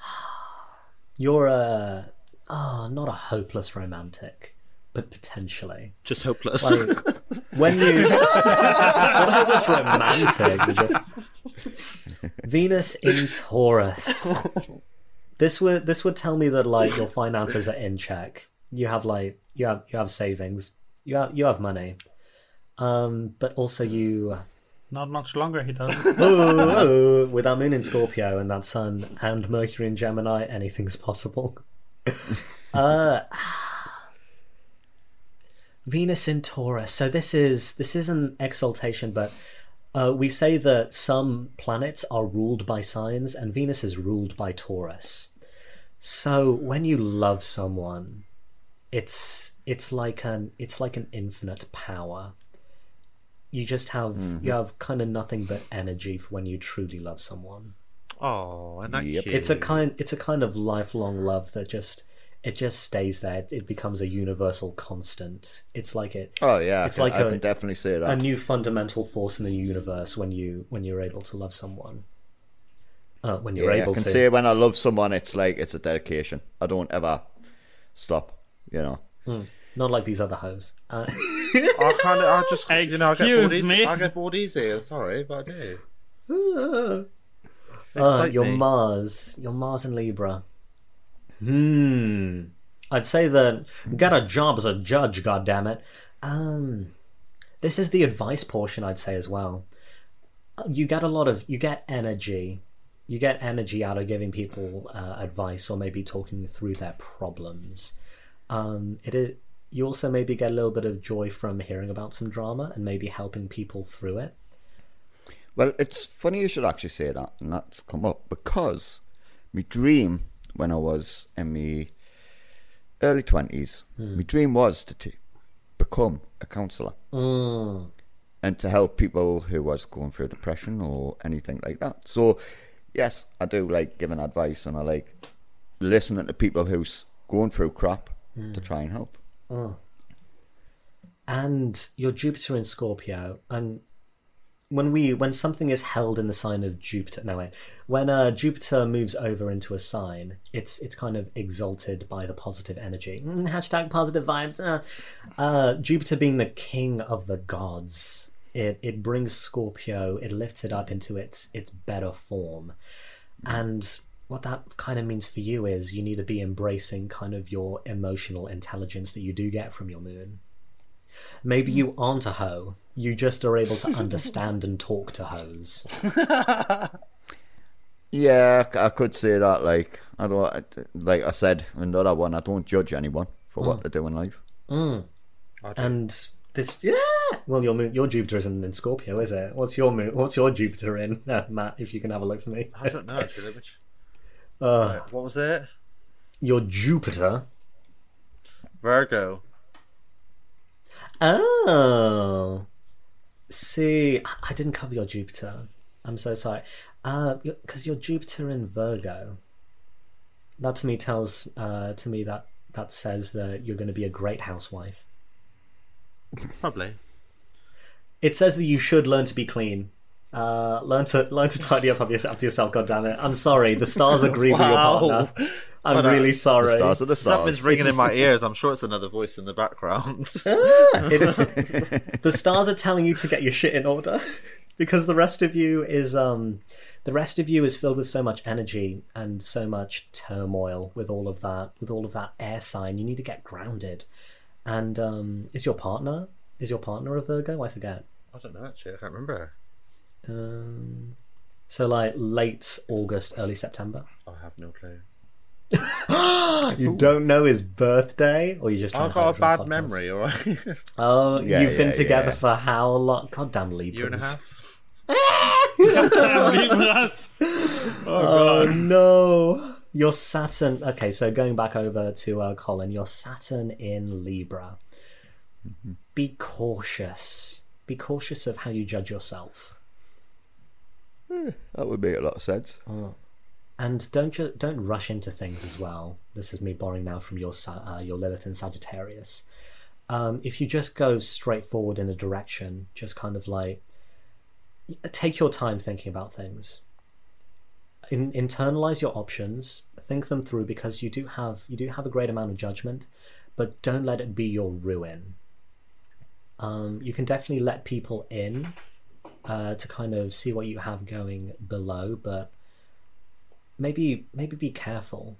you're a oh not a hopeless romantic but potentially Just hopeless. like when you not hopeless romantic you just venus in taurus this would this would tell me that like your finances are in check you have like you have you have savings you have you have money um but also you Not much longer he does. Ooh, with our moon in Scorpio and that sun and Mercury in Gemini, anything's possible. uh, Venus in Taurus. So this is this is an exaltation, but uh, we say that some planets are ruled by signs, and Venus is ruled by Taurus. So when you love someone, it's it's like an it's like an infinite power you just have you have kind of nothing but energy for when you truly love someone. oh, and that Yep. It's a kind it's a kind of lifelong love that just it just stays there. It, it becomes a universal constant. It's like it Oh yeah, I It's can, like I a- can definitely say that. a new fundamental force in the universe when you when you're able to love someone. Uh, when you're yeah, I able can to. say when I love someone, it's like it's a dedication. I don't ever stop. You know. Not like these other hoes. Uh, I kind of, I just, you know, I get bored Excuse easy. me? I get bored easy. Sorry, but I do. uh, Excite your me. Mars, your Mars and Libra. Hmm. I'd say that get a job as a judge. God damn it. Um, this is the advice portion. I'd say as well. You get a lot of you get energy. You get energy out of giving people uh, advice or maybe talking through their problems. Um, it is. You also maybe get a little bit of joy from hearing about some drama and maybe helping people through it. Well, it's funny you should actually say that, and that's come up because my dream when I was in my early twenties, hmm. my dream was to t- become a counsellor Mm. and to help people who was going through depression or anything like that. So, yes, I do like giving advice, and I like listening to people who's going through crap to hmm. try and help. Hmm. and your Jupiter in Scorpio, and when we when something is held in the sign of Jupiter, no wait, when uh, Jupiter moves over into a sign, it's it's kind of exalted by the positive energy. Mm, hashtag positive vibes. Uh, uh, Jupiter being the king of the gods, it it brings Scorpio, it lifts it up into its its better form, and what that kind of means for you is you need to be embracing kind of your emotional intelligence that you do get from your moon. Maybe you aren't a hoe. You just are able to understand and talk to hoes. Yeah, I could say that. Like I don't, like I said, another one. I don't judge anyone for what they do in life. I do. And this, yeah. Well, your your Jupiter isn't in Scorpio, is it? What's your? What's your Jupiter in, uh, Matt? If you can have a look for me. I don't know actually. Which, Uh, what was it? your Jupiter. Virgo. Oh. see. I- didn't cover your Jupiter. I'm so sorry. Uh, because your Jupiter in Virgo. That to me tells uh to me that that says that you're going to be a great housewife. Probably. It says that you should learn to be clean. Uh, learn to learn to tidy up after yourself. yourself God damn it! I'm sorry. The stars agree with your partner. I'm What a- really sorry. The stars are the stars. Something's ringing in my ears. I'm sure it's another voice in the background. It's the stars are telling you to get your shit in order because the rest of you is um the rest of you is filled with so much energy and so much turmoil with all of that with all of that air sign. You need to get grounded. And um is your partner is your partner a Virgo? I forget. I don't know actually. I can't remember. Um so like late August, early September. I have no clue. You don't know his birthday, or you just I've got a bad podcast? memory. All right. Oh, Yeah, you've been together yeah. for how long? God damn Libras. Year and a half. Libras. Oh no. Your Saturn. Okay, so going back over to uh, Colin, your Saturn in Libra. Be cautious. Be cautious of how you judge yourself, That would make a lot of sense. and don't don't rush into things as well. This is me borrowing now from your uh, your Lilith and Sagittarius. Um, if you just go straight forward in a direction, just kind of like take your time thinking about things. In, internalize your options, think them through because you do have you do have a great amount of judgment, but don't let it be your ruin. Um, you can definitely let people in uh, to kind of see what you have going below, but maybe maybe be careful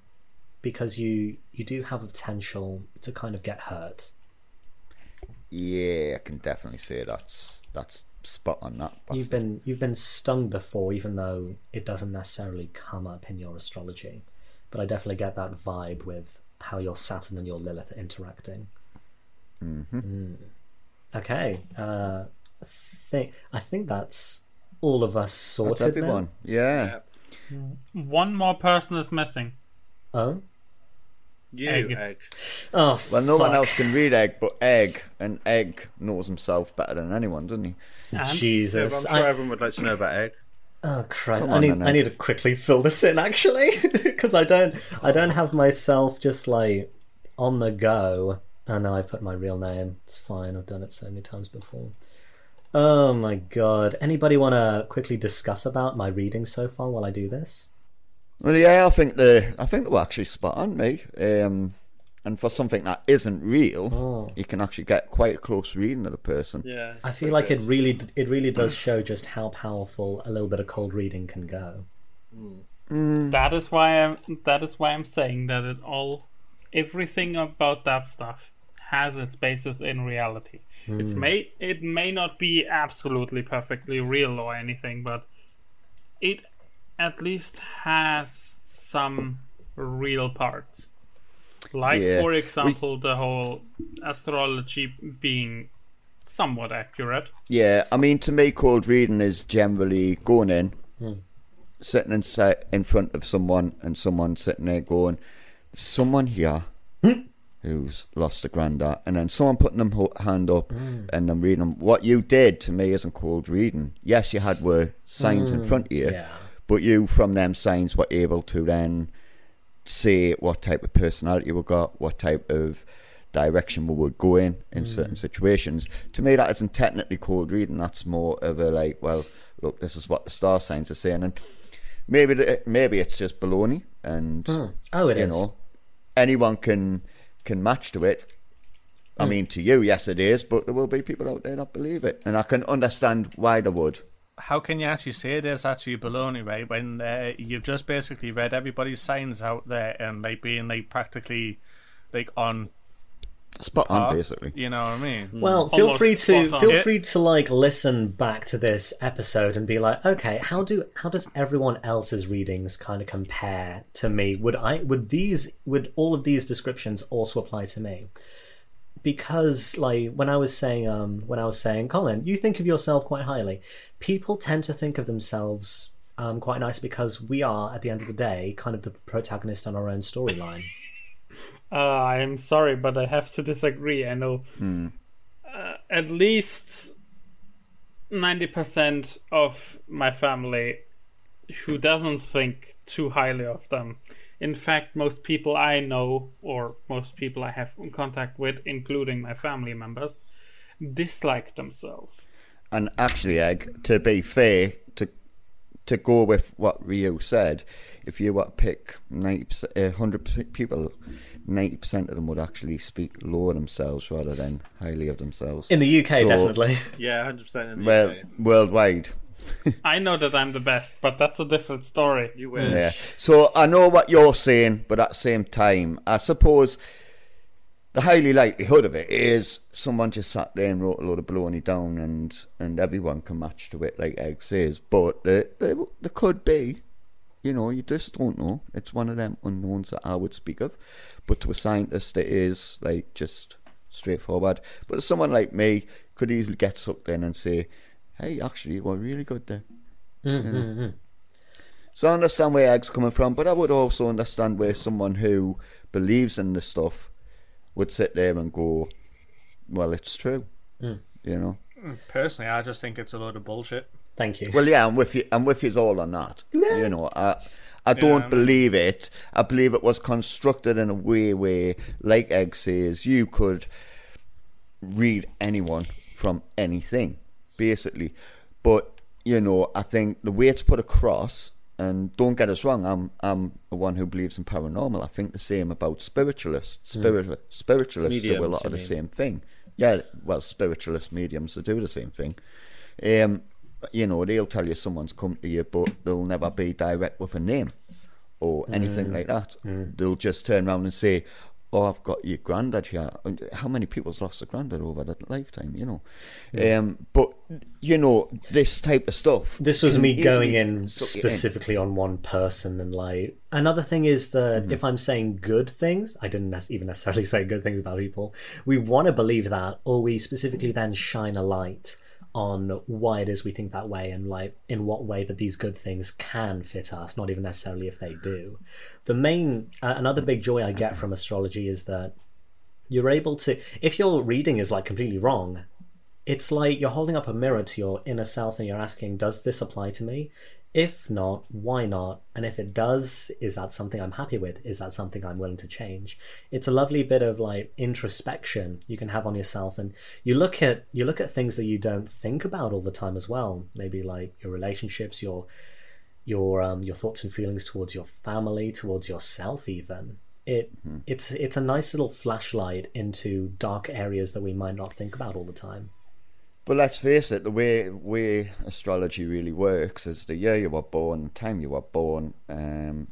because you you do have a potential to kind of get hurt. Yeah, I can definitely say that's that's spot on that. You've been you've been stung before, even though it doesn't necessarily come up in your astrology. But I definitely get that vibe with how your Saturn and your Lilith are interacting. Mm. Okay, uh, I think I think that's all of us sorted. That's now. everyone. Yeah. One more person is missing. Oh, You Egg. egg. oh, Well, no one else can read egg, but egg, and egg knows himself better than anyone, doesn't he? And Jesus, but I'm sure I- everyone would like to know about egg. Oh Christ! Come I need I need to quickly fill this in actually because I don't I don't have myself just like on the go. Oh no, I've put my real name. It's fine. I've done it so many times before. Oh my god! Anybody want to quickly discuss about my reading so far while I do this? Well, yeah, I think the I think they were actually spot on, me. Um, and for something that isn't real, Oh. you can actually get quite a close reading of the person. Yeah. I feel like it really it really does show just how powerful a little bit of cold reading can go. that is why I'm that is why I'm saying that it all everything about that stuff has its basis in reality. It's hmm. may it may not be absolutely perfectly real or anything, but it at least has some real parts. Like Yeah. for example the whole astrology being somewhat accurate. Yeah, I mean, to me, cold reading is generally going in, hmm. sitting in, si- in front of someone, and someone sitting there going, "Someone here who's lost a granddad," and then someone putting them hand up mm. and them reading them. What you did to me isn't called reading. Yes, you had were signs in mm. front of you, Yeah. but you from them signs were able to then see what type of personality we got, what type of direction we would go in in certain situations. To me, that isn't technically called reading. That's more of a like, well, look, this is what the star signs are saying, and maybe the, maybe it's just baloney, and hmm. Oh, it you is. know, anyone can can match to it. I mean, to you, yes, it is, but there will be people out there that believe it, and I can understand why they would. How can you actually say there's actually baloney, right? When uh, you've just basically read everybody's signs out there and like being like practically like on Spot on, basically. You know what I mean? Well, feel Almost free to feel Yeah. free to like listen back to this episode and be like, okay, how do how does everyone else's readings kind of compare to me? Would I would these would all of these descriptions also apply to me? Because like when I was saying um when I was saying, Colin, you think of yourself quite highly. People tend to think of themselves um quite nice because we are at the end of the day kind of the protagonist on our own storyline. Uh, I'm sorry, but I have to disagree. I know. Uh, at least ninety percent of my family who doesn't think too highly of them. In fact, most people I know, or most people I have contact with, including my family members, dislike themselves. And actually, Egg, to be fair, to to go with what Ryu said, if you were to pick 90%, uh, 100 people, 90% of them would actually speak low of themselves rather than highly of themselves. In the UK, So- definitely. Yeah, hundred percent in the well, UK. worldwide. I know that I'm the best, but that's a different story. You wish. Yeah. So I know what you're saying, but at the same time, I suppose the highly likelihood of it is someone just sat there and wrote a load of baloney down, and and everyone can match to it, like Egg says. But there, there, there could be, you know, you just don't know. It's one of them unknowns that I would speak of. But to a scientist, it is like just straightforward. But someone like me could easily get sucked in and say, "Hey, actually, you were really good there." Mm-hmm. Hmm, hmm. So I understand where Egg's coming from, but I would also understand where someone who believes in this stuff would sit there and go, "Well, it's true," hmm. you know. Personally, I just think it's a load of bullshit. Thank you. Well, yeah, I'm with you. I'm with you all on that. You know, I I don't Yeah. believe it. I believe it was constructed in a way where, like Egg says, you could read anyone from anything, basically. But you know, I think the way it's put across, and don't get us wrong, I'm I'm the one who believes in paranormal. I think the same about spiritualists. Spirit, Spiritualists do a lot of the mean? same thing. Yeah, well, spiritualist mediums will do the same thing. Um, you know, they'll tell you someone's come to you, but they'll never be direct with a name or anything like that. They'll just turn around and say, "Oh, I've got your granddad here." And How many people's lost a granddad over that lifetime? You know, um, but you know this type of stuff. this was me going in you in. specifically on one person and like another thing is that Mm-hmm. if i'm saying good things i didn't even necessarily say good things about people we want to believe that or we specifically then shine a light on why it is we think that way and like in what way that these good things can fit us not even necessarily if they do the main uh, another big joy i get from astrology is that you're able to if your reading is like completely wrong it's like you're holding up a mirror to your inner self and you're asking, does this apply to me? If not, why not? And if it does, is that something I'm happy with? Is that something I'm willing to change? It's a lovely bit of like introspection you can have on yourself and you look at you look at things that you don't think about all the time as well. Maybe like your relationships, your your um your thoughts and feelings towards your family, towards yourself even. It it's it's a nice little flashlight into dark areas that we might not think about all the time. But let's face it, the way way astrology really works is the year you were born, the time you were born, um,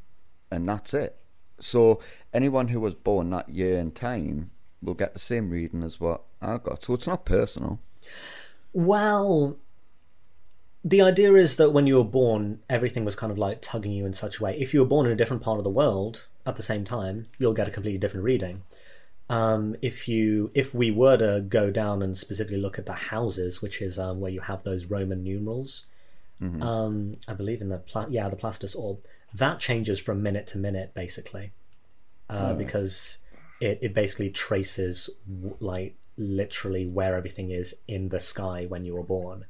and that's it. So anyone who was born that year and time will get the same reading as what I got. So it's not personal. Well, the idea is that when you were born, everything was kind of like tugging you in such a way. If you were born in a different part of the world at the same time, you'll get a completely different reading. Um, if you, if we were to go down and specifically look at the houses, which is um, where you have those Roman numerals, um, I believe in the pla- yeah the Placidus orb, that changes from minute to minute basically, uh, because it it basically traces w- like literally where everything is in the sky when you were born.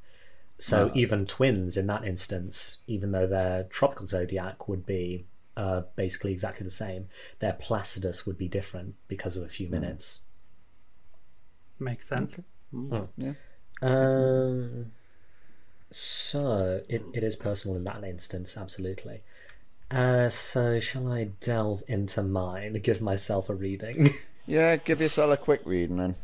So even twins in that instance, even though their tropical zodiac would be uh, basically exactly the same, their Placidus would be different because of a few minutes. Makes sense. Yeah. Um, so it, it is personal in that instance, absolutely. Uh, so shall I delve into mine? Give myself a reading. Yeah, give yourself a quick reading then.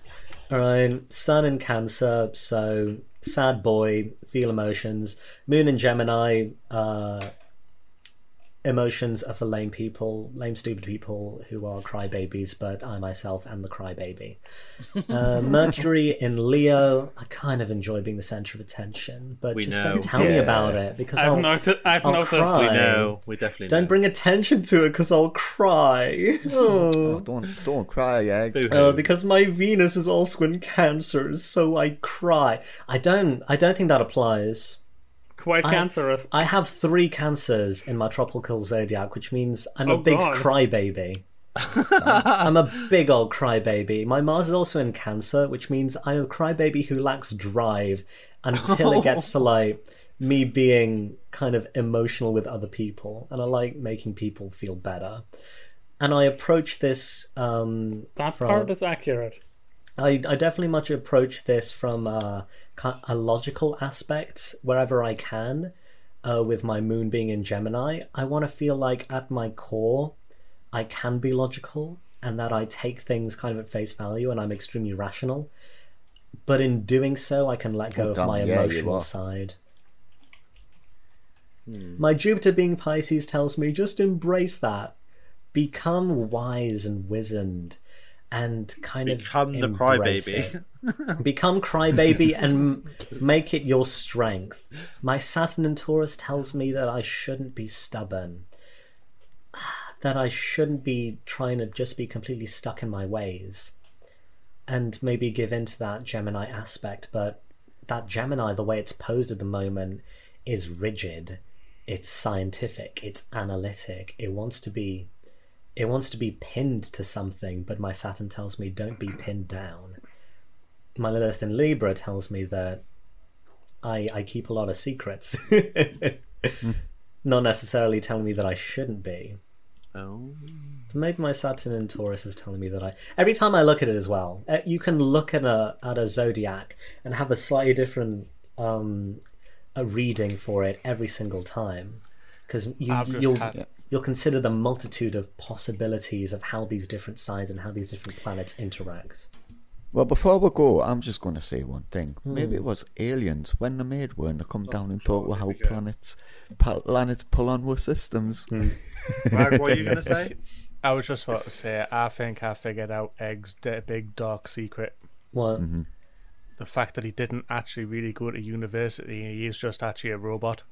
All right, Sun in Cancer, so sad boy, feel emotions. Moon in Gemini, uh, emotions are for lame people, lame, stupid people who are crybabies, but I myself am the crybaby. Uh, Mercury in Leo, I kind of enjoy being the center of attention, but We just know. don't tell me about it because I've I'll, noticed. I've I'll noticed. cry. We know. We definitely don't know. bring attention to it because I'll cry. Oh, Oh. don't don't cry, yeah. Uh, because my Venus is also in Cancer, so I cry. I don't. I don't think that applies. Quite I- cancerous. I have three cancers in my tropical zodiac, which means I'm a Oh, big God. crybaby. I'm a big old crybaby. My Mars is also in Cancer, which means I'm a crybaby who lacks drive until it gets to like me being kind of emotional with other people, and I like making people feel better. And I approach this um, That from, part is accurate. I, I definitely much approach this from a, a logical aspect wherever I can. Uh, with my moon being in Gemini, I want to feel like at my core, I can be logical and that I take things kind of at face value and I'm extremely rational. But in doing so, I can let go Oh, of damn, my yeah, emotional are. side. My Jupiter being Pisces tells me just embrace that. Become wise and wizened and kind Become of become the crybaby. Become crybaby and make it your strength. My Saturn and Taurus tells me that I shouldn't be stubborn. That I shouldn't be trying to just be completely stuck in my ways. And maybe give in to that Gemini aspect, but that Gemini, the way it's posed at the moment, is rigid. It's scientific. It's analytic. It wants to be it wants to be pinned to something, but my Saturn tells me don't be pinned down. My Lilith in Libra tells me that I I keep a lot of secrets. Not necessarily telling me that I shouldn't be. oh. Maybe my Saturn in Taurus is telling me that I. Every time I look at it as well, eh, you can look at a at a zodiac and have a slightly different um, a reading for it every single time, because you you'll had- you'll consider the multitude of possibilities of how these different signs and how these different planets interact. Well, before we go, I'm just going to say one thing. Maybe Hmm. it was aliens when they made one. They come down and sure, talk about how here planets, planets pull on with systems. Hmm. Mark, what are you going to say? I was just about to say, I think I figured out Egg's big dark secret. What? The fact that he didn't actually really go to university, he is just actually a robot.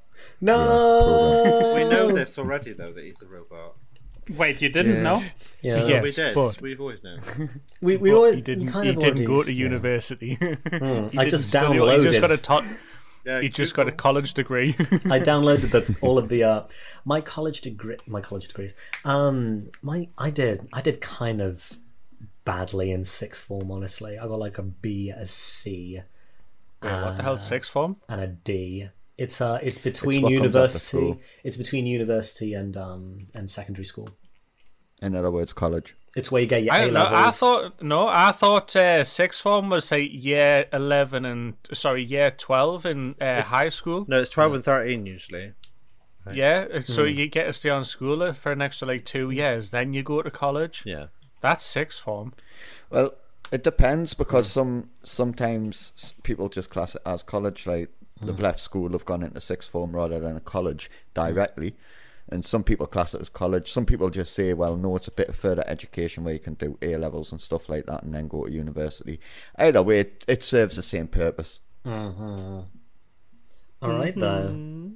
No. We know this already, though, that he's a robot. Wait, you didn't Yeah. know? Yeah. Yeah. we Yes, did. but- We've always known. We we But always he didn't. kind He of didn't go already- to university. He I didn't just study- He just got a downloaded- to- Yeah, He just got a Google. college degree. I downloaded the all of the uh my college degree my college degrees. Um my I did I did kind of badly in sixth form honestly. I got like a B, a C, Wait, what the hell? Sixth form? and a D. It's uh it's between what comes after university it's between university and um and secondary school. In other words, college. It's where you get your I A don't levels. I thought no. I thought uh, sixth form was like year eleven and sorry, year twelve in uh, high school. No, it's 12 and 13 usually. Yeah, so Hmm. you get to stay on school for an extra like two years, then you go to college. Yeah. That's sixth form. Well, it depends because some sometimes people just class it as college. Like they've mm. left school, they've gone into sixth form rather than a college mm. directly. And some people class it as college. Some people just say, "Well, no, it's a bit of further education where you can do A levels and stuff like that, and then go to university." Either way, it, it serves the same purpose. Mm-hmm. All right though. Mm-hmm.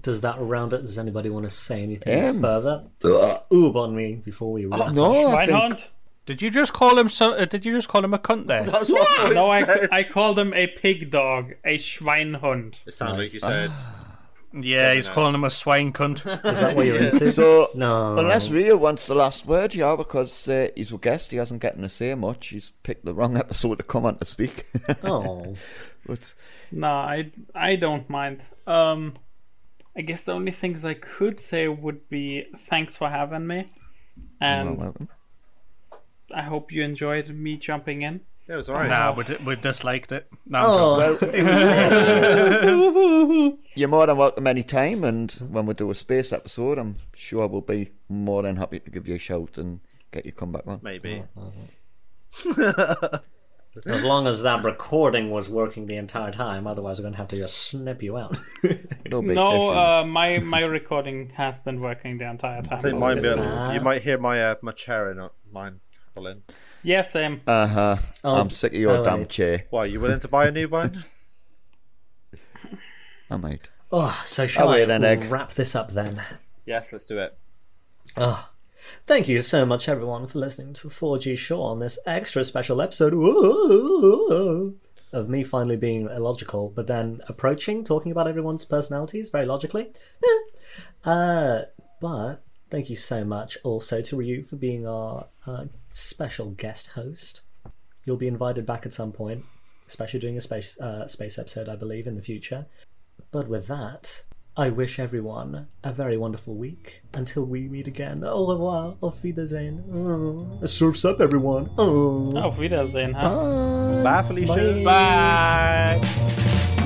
Does that round it? Does anybody want to say anything Um, further? Uh, Ooh, on me before we oh, wrap. No, I think Schweinhund? Did you just call him? So, uh, did you just call him a cunt there? That's what No, I, said. I called him a pig dog, a Schweinhund. It sounded Nice. like you said. yeah, he's calling him a swine cunt. Is that what you're into? so. no. Unless Ryu wants the last word, yeah, because uh, he's a guest, he hasn't getting to say much. He's picked the wrong episode to come on to speak. Oh. but No, I I don't mind. Um, I guess the only things I could say would be thanks for having me, and well, I hope you enjoyed me jumping in. Yeah, it was alright. nah, we, di- we disliked it. No, Oh, joking. You're more than welcome anytime, and when we do a space episode, I'm sure we'll be more than happy to give you a shout and get you come back on. Maybe. as long as that recording was working the entire time, otherwise we're going to have to just snip you out. No No, uh, my my recording has been working the entire I time. think mine be. You might hear my uh, my chair in mine. Colin. Yeah, same. Uh-huh. Oh, I'm sick of your oh, damn wait. chair. Why, you willing to buy a new one? I might. oh, so shall Oh, I wait, an egg. wrap this up then? yes, let's do it. Oh, thank you so much, everyone, for listening to 4G Show on this extra special episode Whoa, of me finally being illogical, but then approaching, talking about everyone's personalities very logically. Uh, but Thank you so much also to Ryu for being our uh, special guest host. You'll be invited back at some point, especially doing a space uh, space episode, I believe, in the future. But with that, I wish everyone a very wonderful week until we meet again. Au revoir, auf Wiedersehen. Oh, surfs up, everyone. Oh. Auf Wiedersehen, huh? Bye, Felicia. Bye. Bye.